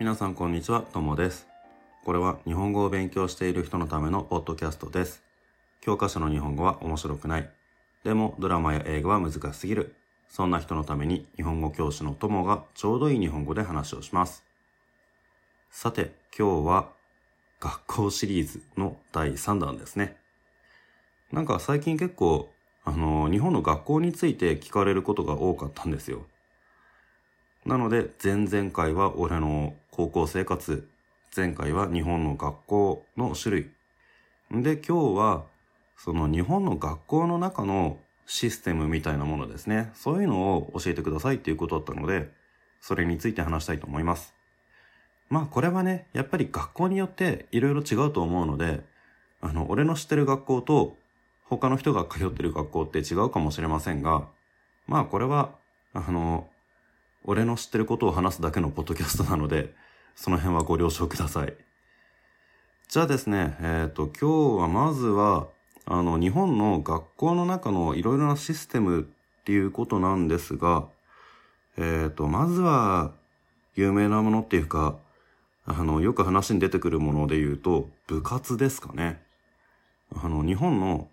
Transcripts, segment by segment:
皆さんこんにちは、ともです。これは日本語を勉強している人のためのポッドキャストです。教科書の日本語は面白くない。でもドラマや映画は難しすぎる。そんな人のために日本語教師の友がちょうどいい日本語で話をします。さて、今日は学校シリーズの第3弾ですね。なんか最近結構、あの、日本の学校について聞かれることが多かったんですよ。なので、前々回は俺の高校生活、前回は日本の学校の種類。で、今日は、その日本の学校の中のシステムみたいなものですね。そういうのを教えてくださいっていうことだったので、それについて話したいと思います。まあこれはね、やっぱり学校によっていろいろ違うと思うので、あの、俺の知ってる学校と他の人が通ってる学校って違うかもしれませんが、まあこれは、あの、俺の知ってることを話すだけのポッドキャストなので、その辺はご了承ください。じゃあですね、えっ、と、今日はまずは、あの、日本の学校の中のいろいろなシステムっていうことなんですが、えっ、と、まずは、有名なものっていうか、あの、よく話に出てくるもので言うと、部活ですかね。あの、日本の、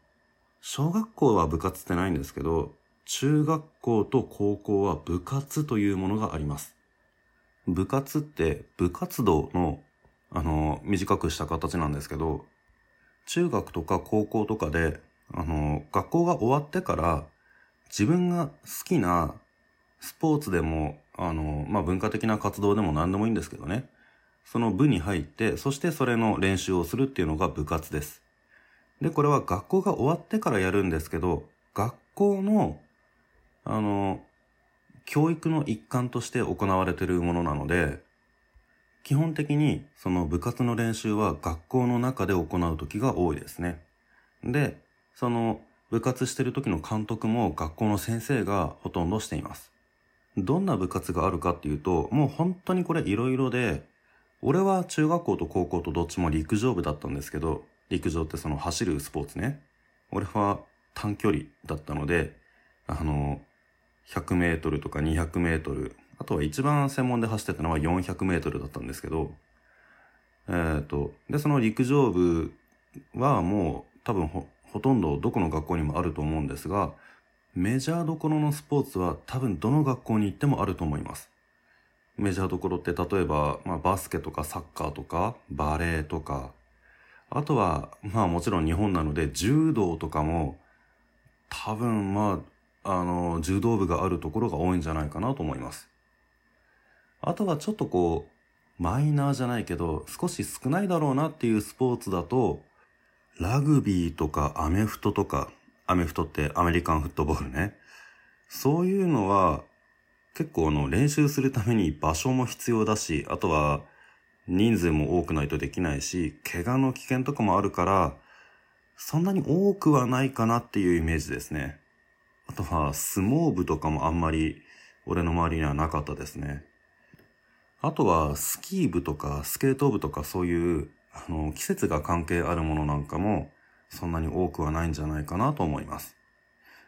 小学校は部活ってないんですけど、中学校と高校は部活というものがあります。部活って部活動の、あの、短くした形なんですけど、中学とか高校とかで、あの、学校が終わってから、自分が好きなスポーツでも、あの、まあ、文化的な活動でも何でもいいんですけどね。その部に入って、そしてそれの練習をするっていうのが部活です。で、これは学校が終わってからやるんですけど、学校のあの、教育の一環として行われているものなので、基本的にその部活の練習は学校の中で行う時が多いですね。で、その部活してる時の監督も学校の先生がほとんどしています。どんな部活があるかっていうと、もう本当にこれ色々で、俺は中学校と高校とどっちも陸上部だったんですけど、陸上ってその走るスポーツね。俺は短距離だったので、あの、100メートルとか200メートル、あとは一番専門で走ってたのは400メートルだったんですけど、えっ、ー、と、で、その陸上部はもう多分ほほとんどどこの学校にもあると思うんですが、メジャーどころのスポーツは多分どの学校に行ってもあると思います。メジャーどころって例えば、まあ、バスケとかサッカーとかバレーとか、あとは、まあもちろん日本なので柔道とかも多分まああの、柔道部があるところが多いんじゃないかなと思います。あとはちょっとこう、マイナーじゃないけど、少し少ないだろうなっていうスポーツだと、ラグビーとかアメフトとか、アメフトってアメリカンフットボールね。そういうのは、結構あの練習するために場所も必要だし、あとは人数も多くないとできないし、怪我の危険とかもあるから、そんなに多くはないかなっていうイメージですね。あとは、相撲部とかもあんまり、俺の周りにはなかったですね。あとは、スキー部とか、スケート部とか、そういう、あの、季節が関係あるものなんかも、そんなに多くはないんじゃないかなと思います。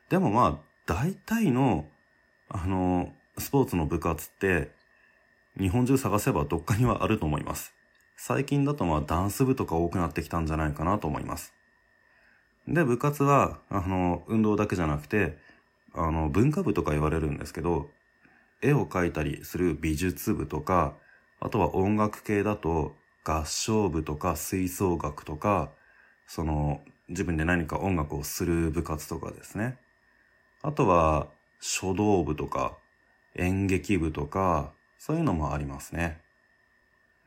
でもまあ、大体の、あの、スポーツの部活って、日本中探せばどっかにはあると思います。最近だとまあ、ダンス部とか多くなってきたんじゃないかなと思います。で、部活は、あの、運動だけじゃなくて、あの、文化部とか言われるんですけど、絵を描いたりする美術部とか、あとは音楽系だと合唱部とか吹奏楽とか、その、自分で何か音楽をする部活とかですね。あとは、書道部とか、演劇部とか、そういうのもありますね。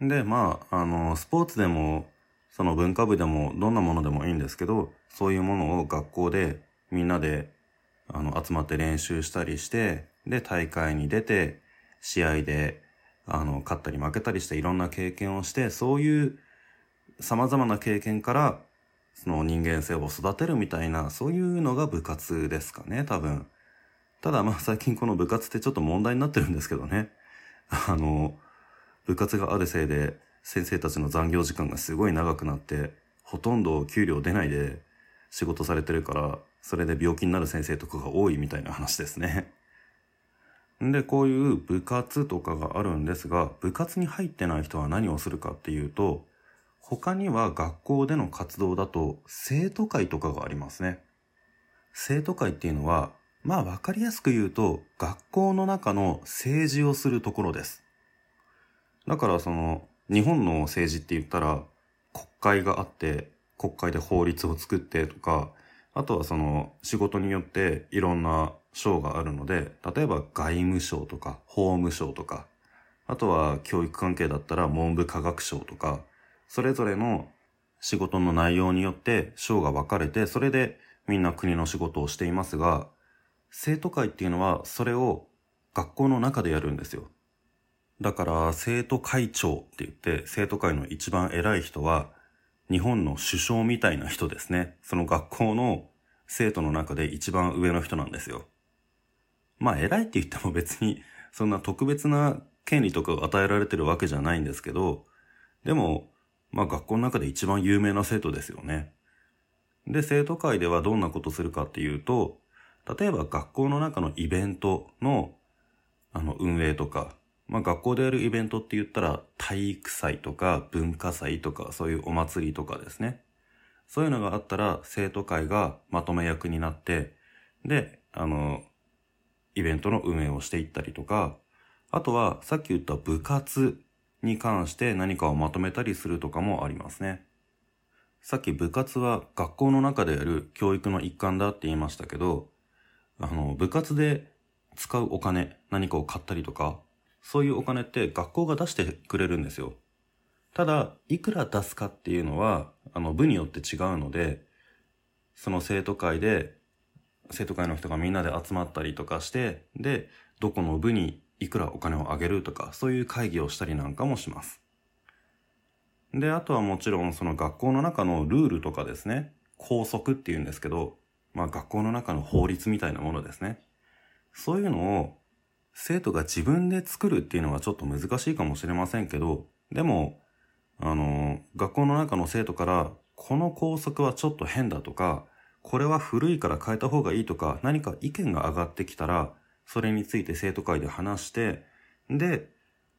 で、まあ、あの、スポーツでも、その文化部でもどんなものでもいいんですけど、そういうものを学校でみんなであの集まって練習したりして、で大会に出て、試合であの勝ったり負けたりしていろんな経験をして、そういう様々な経験からその人間性を育てるみたいな、そういうのが部活ですかね、多分。ただまあ最近この部活ってちょっと問題になってるんですけどね。あの、部活があるせいで先生たちの残業時間がすごい長くなって、ほとんど給料出ないで仕事されてるから、それで病気になる先生とかが多いみたいな話ですね。で、こういう部活とかがあるんですが、部活に入ってない人は何をするかっていうと、他には学校での活動だと生徒会とかがありますね。生徒会っていうのは、まあわかりやすく言うと、学校の中の政治をするところです。だからその、日本の政治って言ったら、国会があって、国会で法律を作ってとか、あとはその仕事によっていろんな省があるので、例えば外務省とか法務省とか、あとは教育関係だったら文部科学省とか、それぞれの仕事の内容によって省が分かれて、それでみんな国の仕事をしていますが、生徒会っていうのはそれを学校の中でやるんですよ。だから生徒会長って言って生徒会の一番偉い人は日本の首相みたいな人ですね。その学校の生徒の中で一番上の人なんですよ。まあ偉いって言っても別にそんな特別な権利とかが与えられてるわけじゃないんですけど、でも、まあ学校の中で一番有名な生徒ですよね。で、生徒会ではどんなことするかっていうと、例えば学校の中のイベントの、あの、運営とか、まあ学校でやるイベントって言ったら体育祭とか文化祭とかそういうお祭りとかですね。そういうのがあったら生徒会がまとめ役になって、で、あの、イベントの運営をしていったりとか、あとはさっき言った部活に関して何かをまとめたりするとかもありますね。さっき部活は学校の中でやる教育の一環だって言いましたけど、あの、部活で使うお金、何かを買ったりとか、そういうお金って学校が出してくれるんですよ。ただ、いくら出すかっていうのは、あの、部によって違うので、その生徒会で、生徒会の人がみんなで集まったりとかして、で、どこの部にいくらお金をあげるとか、そういう会議をしたりなんかもします。で、あとはもちろんその学校の中のルールとかですね、校則っていうんですけど、まあ学校の中の法律みたいなものですね。そういうのを生徒が自分で作るっていうのはちょっと難しいかもしれませんけど、でも、あの、学校の中の生徒から、この校則はちょっと変だとか、これは古いから変えた方がいいとか、何か意見が上がってきたら、それについて生徒会で話して、で、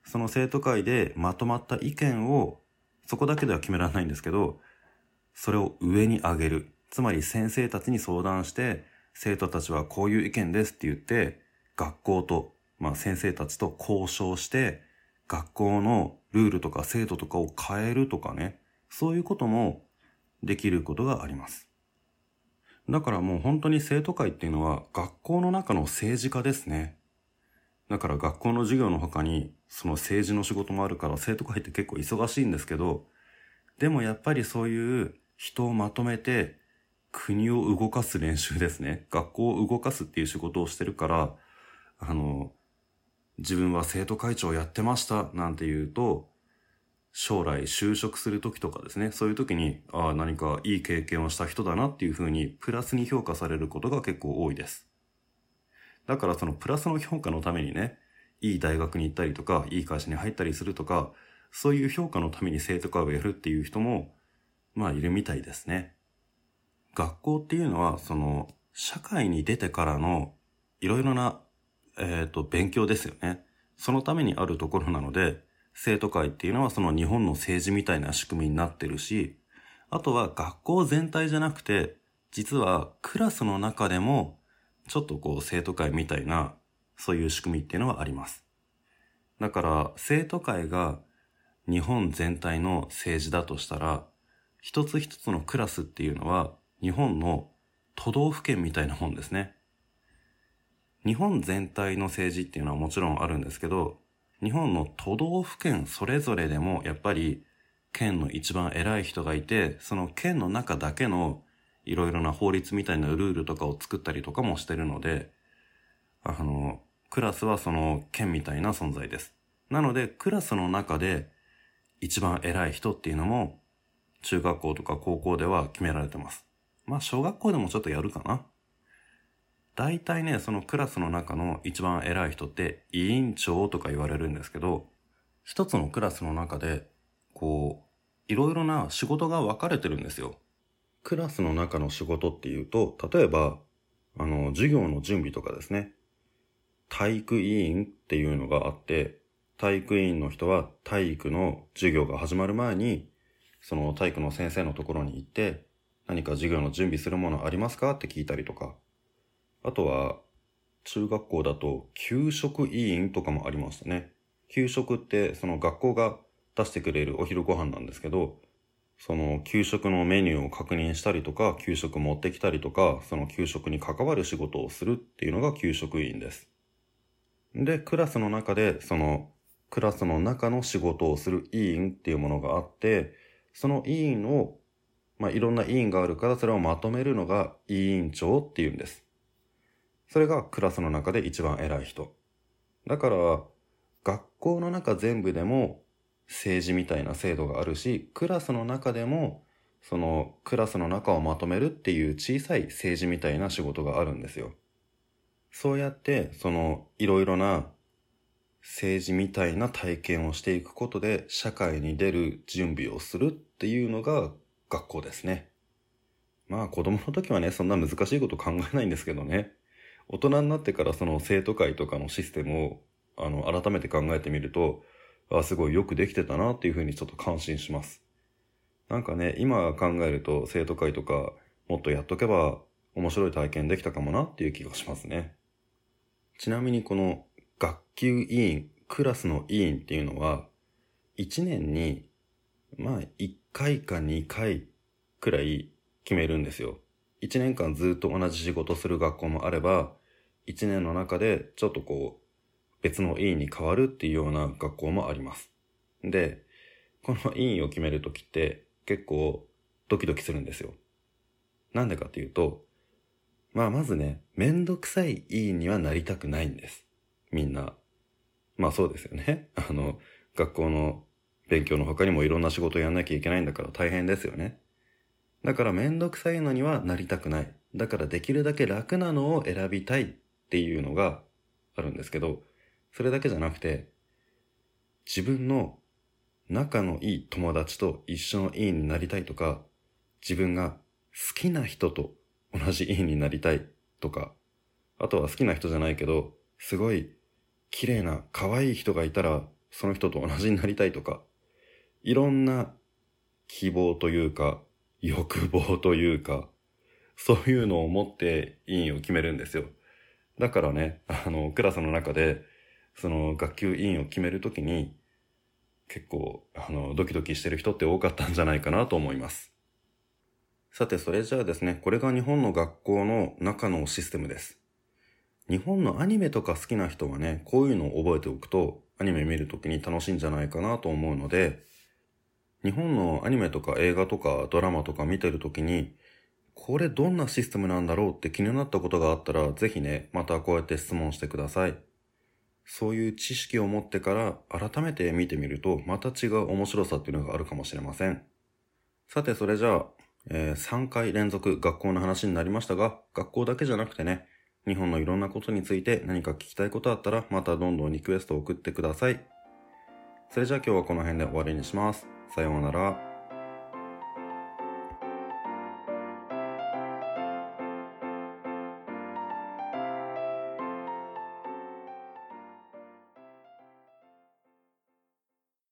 その生徒会でまとまった意見をそこだけでは決められないんですけど、それを上に上げる。つまり先生たちに相談して、生徒たちはこういう意見ですって言って、学校と、まあ先生たちと交渉して、学校のルールとか制度とかを変えるとかね、そういうこともできることがあります。だからもう本当に生徒会っていうのは学校の中の政治家ですね。だから学校の授業の他にその政治の仕事もあるから生徒会って結構忙しいんですけど、でもやっぱりそういう人をまとめて国を動かす練習ですね。学校を動かすっていう仕事をしてるから、あの、自分は生徒会長やってましたなんて言うと、将来就職する時とかですね、そういう時に、ああ、何かいい経験をした人だなっていうふうに、プラスに評価されることが結構多いです。だからそのプラスの評価のためにね、いい大学に行ったりとか、いい会社に入ったりするとか、そういう評価のために生徒会をやるっていう人も、まあいるみたいですね。学校っていうのは、その、社会に出てからの、いろいろな、えっ、ー、と、勉強ですよね。そのためにあるところなので、生徒会っていうのはその日本の政治みたいな仕組みになってるし、あとは学校全体じゃなくて、実はクラスの中でも、ちょっとこう生徒会みたいなそういう仕組みっていうのはあります。だから生徒会が日本全体の政治だとしたら、一つ一つのクラスっていうのは日本の都道府県みたいなもんですね。日本全体の政治っていうのはもちろんあるんですけど、日本の都道府県それぞれでもやっぱり県の一番偉い人がいて、その県の中だけのいろいろな法律みたいなルールとかを作ったりとかもしてるので、あの、クラスはその県みたいな存在です。なので、クラスの中で一番偉い人っていうのも、中学校とか高校では決められてます。まあ、小学校でもちょっとやるかな。大体ね、そのクラスの中の一番偉い人って委員長とか言われるんですけど、一つのクラスの中で、こう、いろいろな仕事が分かれてるんですよ。クラスの中の仕事っていうと、例えば、あの、授業の準備とかですね。体育委員っていうのがあって、体育委員の人は体育の授業が始まる前に、その体育の先生のところに行って、何か授業の準備するものありますかって聞いたりとか、あとは、中学校だと給食委員とかもありましたね。給食ってその学校が出してくれるお昼ご飯なんですけど、その給食のメニューを確認したりとか、給食持ってきたりとか、その給食に関わる仕事をするっていうのが給食委員です。で、クラスの中で、その、クラスの中の仕事をする委員っていうものがあって、その委員を、まあ、いろんな委員があるから、それをまとめるのが委員長っていうんです。それがクラスの中で一番偉い人。だから、学校の中全部でも政治みたいな制度があるし、クラスの中でも、そのクラスの中をまとめるっていう小さい政治みたいな仕事があるんですよ。そうやって、そのいろいろな政治みたいな体験をしていくことで社会に出る準備をするっていうのが学校ですね。まあ子供の時はね、そんな難しいこと考えないんですけどね。大人になってからその生徒会とかのシステムをあの改めて考えてみると、あすごいよくできてたなっていうふうにちょっと感心します。なんかね、今考えると生徒会とかもっとやっとけば面白い体験できたかもなっていう気がしますね。ちなみにこの学級委員、クラスの委員っていうのは、1年に、まあ1回か2回くらい決めるんですよ。1年間ずっと同じ仕事する学校もあれば、1年の中でちょっとこう、別の委員に変わるっていうような学校もあります。で、この委員を決めるときって結構ドキドキするんですよ。なんでかっていうと、まあまずね、めんどくさい委員にはなりたくないんです。みんな。まあそうですよね。あの、学校の勉強の他にもいろんな仕事やんなきゃいけないんだから大変ですよね。だからめんどくさいのにはなりたくない。だからできるだけ楽なのを選びたいっていうのがあるんですけど、それだけじゃなくて、自分の仲のいい友達と一緒の委員になりたいとか、自分が好きな人と同じ委員になりたいとか、あとは好きな人じゃないけど、すごい綺麗な可愛い人がいたら、その人と同じになりたいとか、いろんな希望というか、欲望というか、そういうのを持って委員を決めるんですよ。だからね、あの、クラスの中で、その学級委員を決めるときに、結構、あの、ドキドキしてる人って多かったんじゃないかなと思います。さて、それじゃあですね、これが日本の学校の中のシステムです。日本のアニメとか好きな人はね、こういうのを覚えておくと、アニメ見るときに楽しいんじゃないかなと思うので、日本のアニメとか映画とかドラマとか見てるときに、これどんなシステムなんだろうって気になったことがあったら、ぜひね、またこうやって質問してください。そういう知識を持ってから改めて見てみるとまた違う面白さっていうのがあるかもしれません。さてそれじゃあ、えー、3回連続学校の話になりましたが、学校だけじゃなくてね、日本のいろんなことについて何か聞きたいことあったらまたどんどんリクエストを送ってください。それじゃあ今日はこの辺で終わりにします。さようなら。